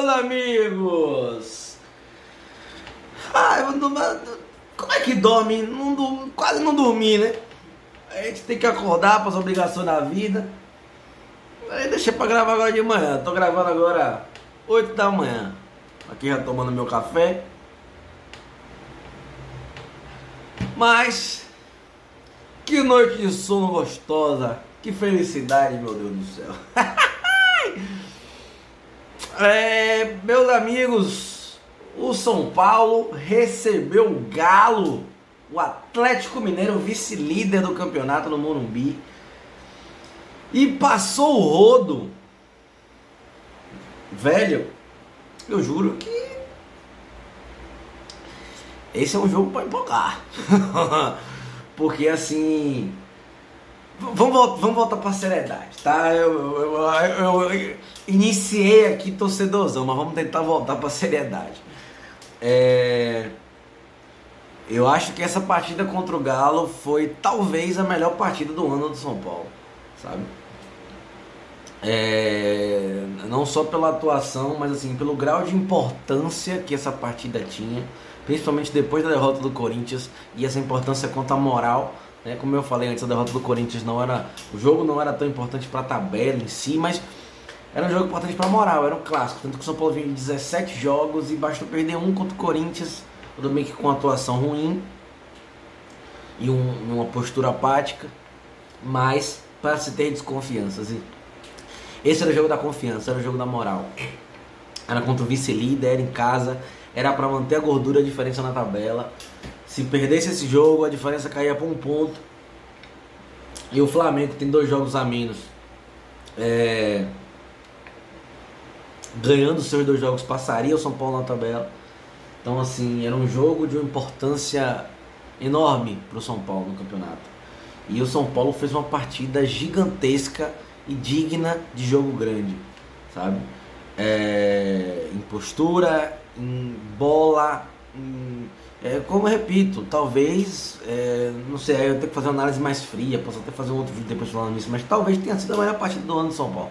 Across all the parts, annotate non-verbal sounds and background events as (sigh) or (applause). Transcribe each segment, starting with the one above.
meus amigos! Ah, eu não, como é que dorme? Não, quase não dormi, né? A gente tem que acordar para as obrigações da vida. Aí deixei para gravar agora de manhã. Tô gravando agora 8 da manhã. Aqui já tomando meu café. Mas que noite de sono gostosa. Que felicidade, meu Deus do céu. (laughs) é, meus amigos, o São Paulo recebeu o Galo, o Atlético Mineiro, vice-líder do campeonato no Morumbi, e passou o rodo. Velho, eu juro que esse é um jogo para empolgar. (laughs) Porque assim, Vamos, vamos voltar para a seriedade, tá? Eu, eu, eu, eu, iniciei aqui torcedorzão, mas vamos tentar voltar para a seriedade. É... Eu acho que essa partida contra o Galo foi talvez a melhor partida do ano do São Paulo, sabe? É... Não só pela atuação, mas assim, pelo grau de importância que essa partida tinha, principalmente depois da derrota do Corinthians e essa importância quanto à moral né? Como eu falei antes, a derrota do Corinthians não era. O jogo não era tão importante para a tabela em si, mas era um jogo importante para a moral, era um clássico. Tanto que o São Paulo vinha em 17 jogos e bastou perder um contra o Corinthians, tudo bem que com atuação ruim e um, uma postura apática, mas para se ter desconfianças. E esse era o jogo da confiança, era o jogo da moral. Era contra o vice-líder, em casa, era para manter a gordura, a diferença na tabela. Se perdesse esse jogo, a diferença caía para um ponto. E o Flamengo tem dois jogos a menos. É... Ganhando seus dois jogos, passaria o São Paulo na tabela. Então, assim, era um jogo de uma importância enorme para o São Paulo no campeonato. E o São Paulo fez uma partida gigantesca e digna de jogo grande, sabe? É... Em postura, em bola, em é, como eu repito, talvez, é, não sei, eu tenho que fazer uma análise mais fria, posso até fazer um outro vídeo depois falando isso, mas talvez tenha sido a melhor partida do ano de São Paulo.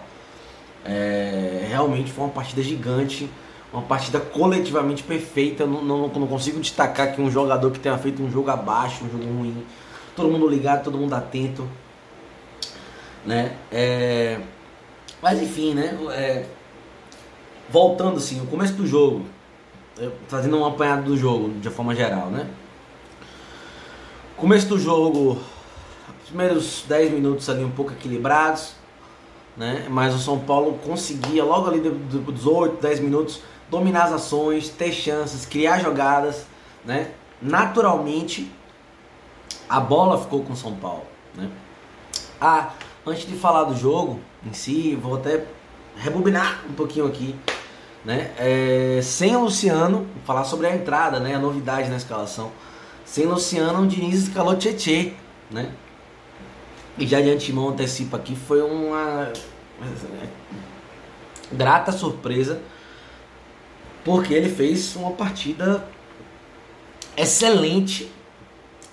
É, realmente foi uma partida gigante, uma partida coletivamente perfeita. Não, não, não, consigo destacar que um jogador que tenha feito um jogo abaixo, um jogo ruim. Todo mundo ligado, todo mundo atento. Né? É, mas enfim, né? É, voltando assim, o começo do jogo fazendo um apanhado do jogo de forma geral, né? Começo do jogo, primeiros 10 minutos ali um pouco equilibrados, né? Mas o São Paulo conseguia logo ali dos 8, 10 minutos dominar as ações, ter chances, criar jogadas, né? Naturalmente a bola ficou com o São Paulo, né? Ah, antes de falar do jogo em si, vou até rebobinar um pouquinho aqui né? É, sem o Luciano, falar sobre a entrada, né? A novidade na escalação. Sem Luciano, o Diniz escalou Tietê, né? E já de antemão antecipa aqui, foi uma grata surpresa, porque ele fez uma partida excelente.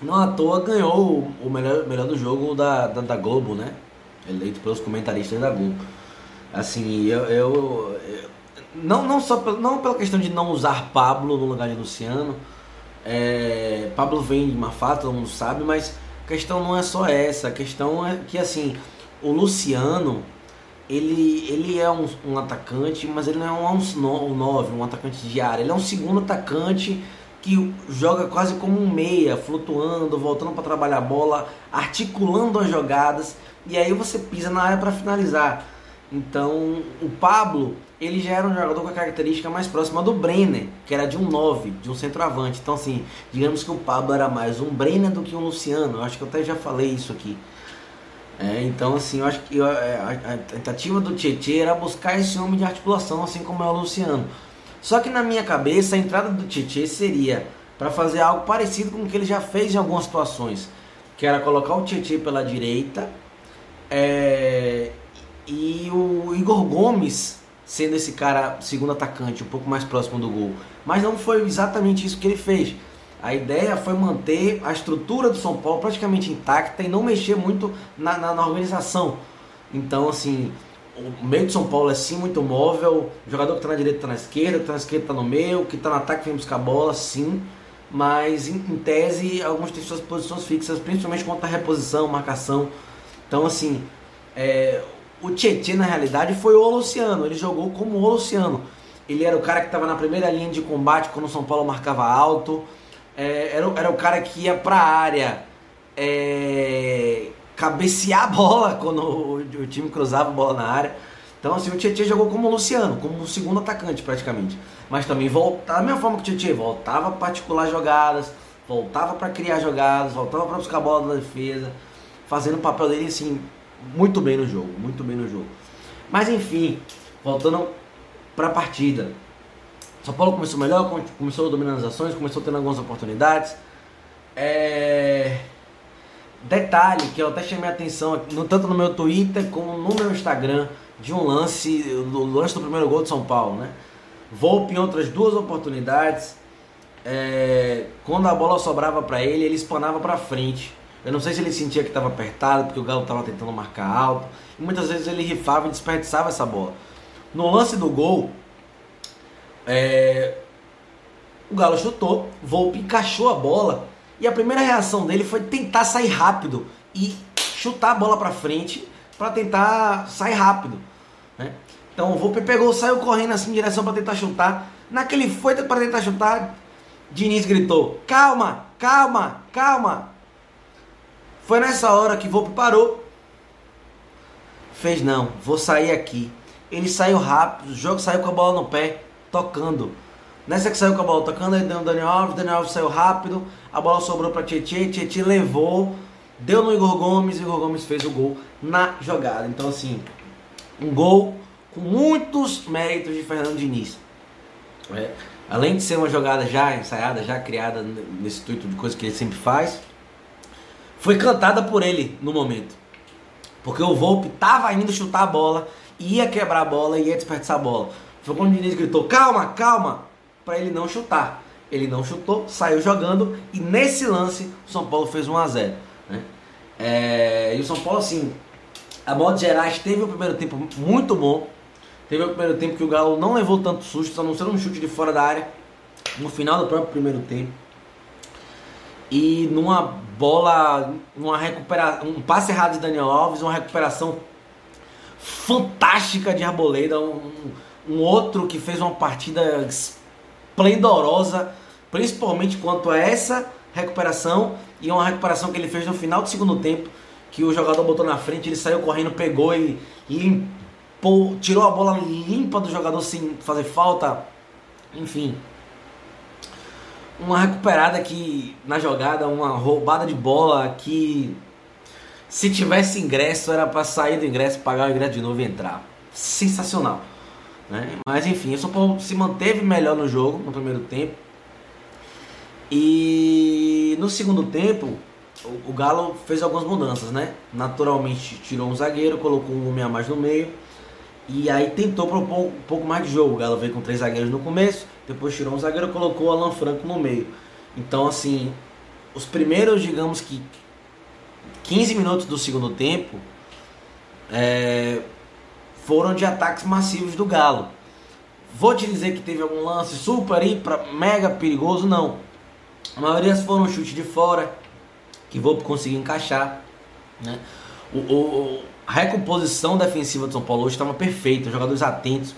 Não à toa ganhou o melhor, melhor do jogo da, da, da Globo, né? Eleito pelos comentaristas da Globo. Assim, eu, eu, eu não, não só não pela questão de não usar Pablo no lugar de Luciano. É, Pablo vem de Mafá, todo mundo sabe, mas a questão não é só essa. A questão é que assim, o Luciano ele, ele é um, um atacante, mas ele não é um, um 9, um atacante de área. Ele é um segundo atacante que joga quase como um meia, flutuando, voltando para trabalhar a bola, articulando as jogadas, e aí você pisa na área para finalizar. Então, o Pablo ele já era um jogador com a característica mais próxima do Brenner, que era de um 9, de um centroavante. Então, assim, digamos que o Pablo era mais um Brenner do que um Luciano. Eu acho que eu até já falei isso aqui. É, então, assim, eu acho que é, a, a, tentativa do Tietchan era buscar esse homem de articulação, assim como é o Luciano. Só que na minha cabeça, a entrada do Tietchan seria para fazer algo parecido com o que ele já fez em algumas situações, que era colocar o Tietchan pela direita é, e o Igor Gomes sendo esse cara segundo atacante, um pouco mais próximo do gol. Mas não foi exatamente isso que ele fez. A ideia foi manter a estrutura do São Paulo praticamente intacta e não mexer muito na, na, na organização. Então, assim, o meio de São Paulo é sim muito móvel, o jogador que está na direita está na esquerda, que está na esquerda está no meio, que está no ataque vem buscar a bola, sim, mas em, em, tese alguns têm suas posições fixas, principalmente quanto à reposição, marcação. Então assim, é, o Tietchan na realidade foi o Luciano, ele jogou como o Luciano. Ele era o cara que estava na primeira linha de combate quando o São Paulo marcava alto, é, era, era o cara que ia para a área. É, cabecear a bola (laughs) quando o, o, time cruzava a bola na área. Então, assim, o Tietchan jogou como o Luciano, como o segundo atacante praticamente. Mas também voltava, da mesma forma que o Tietchan voltava para particular jogadas, voltava para criar jogadas, voltava para buscar a bola da defesa, fazendo o papel dele, assim, muito bem no jogo, muito bem no jogo. Mas enfim, voltando para a partida. São Paulo começou melhor, começou dominando as ações, começou tendo algumas oportunidades. É... Detalhe que eu até chamei a atenção, tanto no meu Twitter como no meu Instagram, de um lance, do lance do primeiro gol de São Paulo, né? Volpe em outras duas oportunidades, é, quando a bola sobrava para ele, ele espanava para frente. Eu não sei se ele sentia que estava apertado, porque o Galo estava tentando marcar alto. E muitas vezes ele rifava e desperdiçava essa bola. No lance do gol, é, o Galo chutou, Volpe encaixou a bola e a primeira reação dele foi tentar sair rápido e chutar a bola para frente para tentar sair rápido. Né? Então o Volpe pegou, saiu correndo assim em direção para tentar chutar. Naquele foi para tentar chutar, Diniz gritou: Calma, calma, calma. Foi nessa hora que Volpe parou. Fez não, vou sair aqui. Ele saiu rápido, o jogo saiu com a bola no pé, tocando. Nessa que saiu com a bola tocando, aí deu o Daniel Alves, Daniel Alves saiu rápido, a bola sobrou para Tietchan, Tietchan levou, deu no Igor Gomes, Igor Gomes fez o gol na jogada. Então assim, um gol com muitos méritos de Fernando Diniz. É. Além de ser uma jogada já ensaiada, já criada nesse intuito de coisa que ele sempre faz, foi cantada por ele no momento. Porque o Volpe estava indo chutar a bola, ia quebrar a bola, ia desperdiçar a bola. Foi quando o Diniz gritou: calma, calma, para ele não chutar. Ele não chutou, saiu jogando e nesse lance o São Paulo fez 1 a 0 né? é, E o São Paulo, assim, a modo gerais, teve o primeiro tempo muito bom. Teve o primeiro tempo que o Galo não levou tanto susto, a não ser um chute de fora da área no final do próprio primeiro tempo. E numa bola, numa recuperação, um passe errado de Daniel Alves, uma recuperação fantástica de Arboleda, um, um outro que fez uma partida esplendorosa, principalmente quanto a essa recuperação e uma recuperação que ele fez no final do segundo tempo, que o jogador botou na frente, ele saiu correndo, pegou e limpou, tirou a bola limpa do jogador sem fazer falta, enfim. Uma recuperada que na jogada, uma roubada de bola que se tivesse ingresso era para sair do ingresso, pagar o ingresso de novo e entrar. Sensacional. Né? Mas enfim, o São Paulo se manteve melhor no jogo no primeiro tempo. E no segundo tempo, o, Galo fez algumas mudanças, né? Naturalmente tirou um zagueiro, colocou um homem a mais no meio. E aí tentou propor um pouco mais de jogo. O Galo veio com três zagueiros no começo, depois tirou um zagueiro e colocou o Alan Franco no meio. Então, assim, os primeiros, digamos que 15 minutos do segundo tempo, é, foram de ataques massivos do Galo. Vou te dizer que teve algum lance super, hiper, mega perigoso, não. A maioria foram chute de fora, que vou conseguir encaixar. Né? O, o, a recomposição defensiva do São Paulo hoje estava perfeita, jogadores atentos.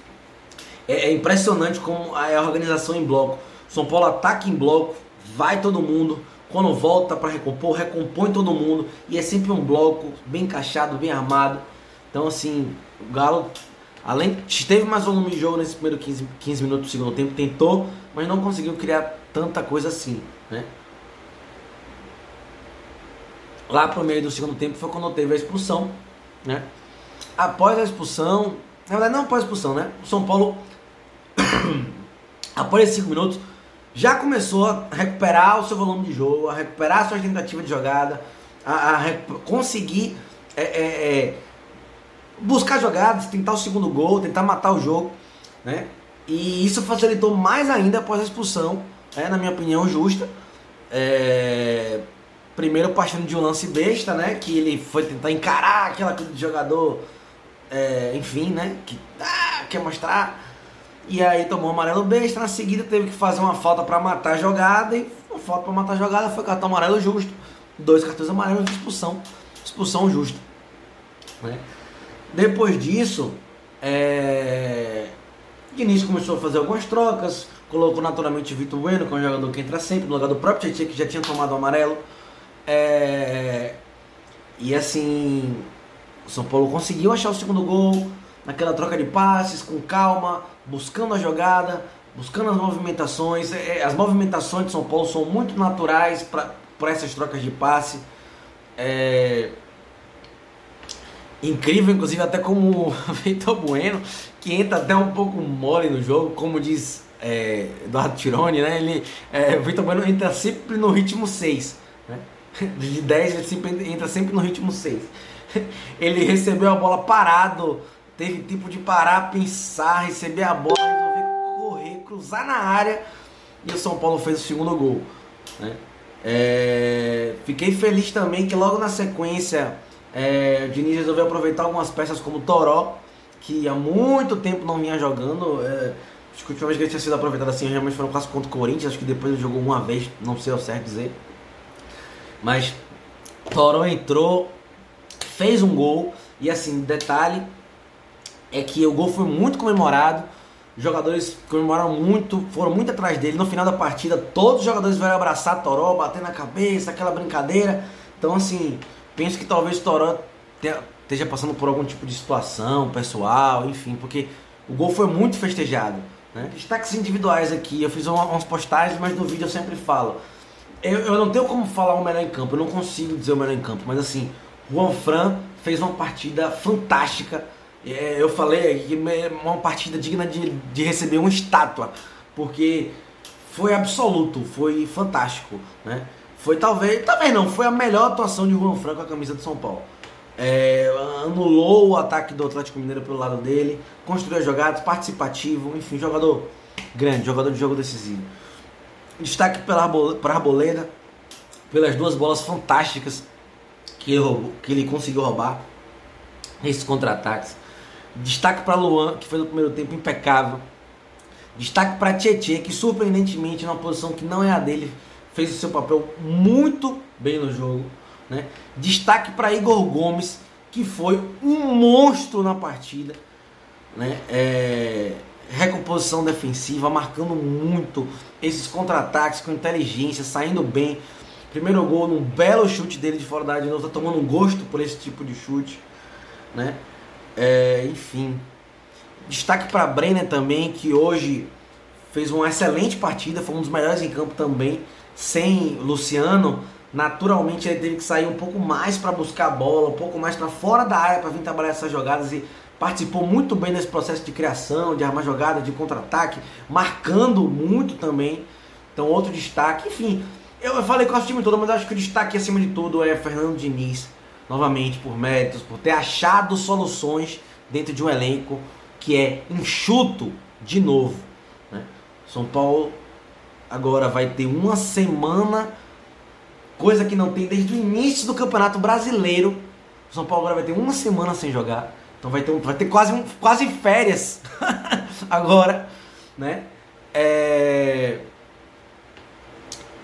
É, é impressionante como é a organização em bloco. São Paulo ataca em bloco, vai todo mundo. Quando volta para recompor, recompõe todo mundo. E é sempre um bloco bem encaixado, bem armado. Então, assim, o Galo, além teve mais volume de jogo nesse primeiro 15, 15 minutos do segundo tempo, tentou, mas não conseguiu criar tanta coisa assim, né? Lá pro meio do segundo tempo foi quando teve a expulsão, né? Após a expulsão, na verdade não após a expulsão, né? O São Paulo, (coughs) após esses 5 minutos, já começou a recuperar o seu volume de jogo, a recuperar a sua tentativa de jogada, a, a conseguir é, é, é, buscar jogadas, tentar o segundo gol, tentar matar o jogo, né? E isso facilitou mais ainda após a expulsão, é, na minha opinião, justa. É... Primeiro partindo de um lance besta, né? Que ele foi tentar encarar aquela coisa de jogador é, enfim, né? Que ah, quer mostrar. E aí tomou amarelo besta, na seguida teve que fazer uma falta para matar a jogada e uma falta para matar a jogada foi cartão amarelo justo. Dois cartões amarelos de expulsão. Expulsão justa. Né? Depois disso, é... Diniz começou a fazer algumas trocas, colocou naturalmente Vitor Bueno, que é um jogador que entra sempre, no lugar do próprio Tietchan, que já tinha tomado o amarelo. É... E assim, o São Paulo conseguiu achar o segundo gol, naquela troca de passes, com calma, buscando a jogada, buscando as movimentações. É, é, as movimentações de São Paulo são muito naturais para essas trocas de passe. É... Incrível, inclusive, até como (laughs) o Vitor Bueno, que entra até um pouco mole no jogo, como diz é, Eduardo Tironi, né? Ele, é, o Vitor Bueno entra sempre no ritmo 6. Né? (laughs) De 10 ele sempre, entra sempre no ritmo 6. (laughs) Ele recebeu a bola parado, teve tempo de parar, pensar, receber a bola, resolver correr, cruzar na área e o São Paulo fez o segundo gol. Né? É, fiquei feliz também que logo na sequência é, o Diniz resolveu aproveitar algumas peças como Toró, que há muito tempo não vinha jogando. É, acho que a última vez que ele tinha sido aproveitado assim realmente foi no contra o Corinthians, acho que depois ele jogou uma vez, não sei ao certo dizer. Mas Toró entrou, fez um gol, e assim, detalhe é que o gol foi muito comemorado. Os jogadores comemoraram muito, foram muito atrás dele. No final da partida, todos os jogadores vieram abraçar Toró, bater na cabeça, aquela brincadeira. Então, assim, penso que talvez Toró esteja passando por algum tipo de situação pessoal, enfim, porque o gol foi muito festejado. Né? Destaques individuais aqui, eu fiz umas postagens, mas no vídeo eu sempre falo. Eu, eu não tenho como falar o melhor em campo, eu não consigo dizer o melhor em campo, mas assim, Juan Fran fez uma partida fantástica. É, eu falei que uma partida digna de, de receber uma estátua, porque foi absoluto, foi fantástico, né? Foi talvez, talvez não, foi a melhor atuação de Juan Fran com a camisa do São Paulo. É, anulou o ataque do Atlético Mineiro pelo lado dele, construiu jogadas, participativo, enfim, jogador grande, jogador de jogo decisivo. Destaque para Arboleda, pelas duas bolas fantásticas que ele, roubou, que ele conseguiu roubar nesses contra-ataques. Destaque para Luan, que foi no primeiro tempo impecável. Destaque para Tietê, que surpreendentemente, numa posição que não é a dele, fez o seu papel muito bem no jogo. Né? Destaque para Igor Gomes, que foi um monstro na partida. Né? É... Recomposição defensiva, marcando muito esses contra-ataques com inteligência, saindo bem. Primeiro gol num belo chute dele de fora da área de novo, tá tomando um gosto por esse tipo de chute. Né? É, enfim. Destaque para Brenner também, que hoje fez uma excelente partida, foi um dos melhores em campo também. Sem Luciano, naturalmente ele teve que sair um pouco mais para buscar a bola, um pouco mais para fora da área para vir trabalhar essas jogadas e participou muito bem nesse processo de criação, de armar jogada, de contra-ataque, marcando muito também. Então outro destaque, enfim, eu falei com o time todo, mas acho que o destaque acima de tudo é Fernando Diniz, novamente por méritos, por ter achado soluções dentro de um elenco que é enxuto de novo. Né? São Paulo agora vai ter uma semana coisa que não tem desde o início do Campeonato Brasileiro. São Paulo agora vai ter uma semana sem jogar. Então vai ter, vai ter quase, um, quase férias (laughs) agora, né? É...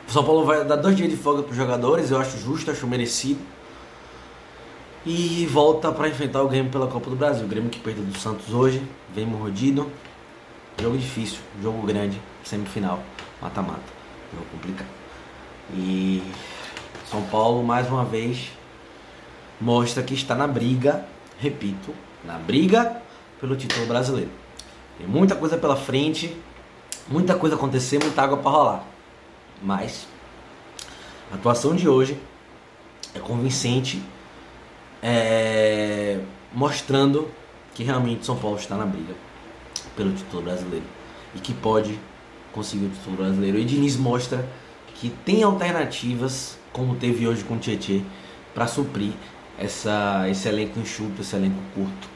O São Paulo vai dar dois dias de folga para os jogadores, eu acho justo, acho merecido. E volta para enfrentar o Grêmio pela Copa do Brasil. O Grêmio que perdeu do Santos hoje, vem mordido. Jogo difícil, jogo grande, semifinal, mata-mata. Jogo complicado. E são Paulo, mais uma vez, mostra que está na briga, repito, na briga pelo título brasileiro. Tem muita coisa pela frente, muita coisa acontecer, muita água para rolar. Mas a atuação de hoje é convincente, é, mostrando que realmente São Paulo está na briga pelo título brasileiro e que pode conseguir o título brasileiro. E Diniz mostra que tem alternativas como teve hoje com o Tietê, para suprir essa, esse elenco enxuto, esse elenco curto.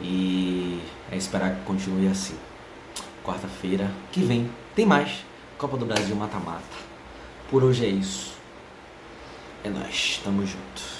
E é esperar que continue assim. Quarta-feira que vem tem mais Copa do Brasil mata-mata. Por hoje é isso. É nóis, tamo junto.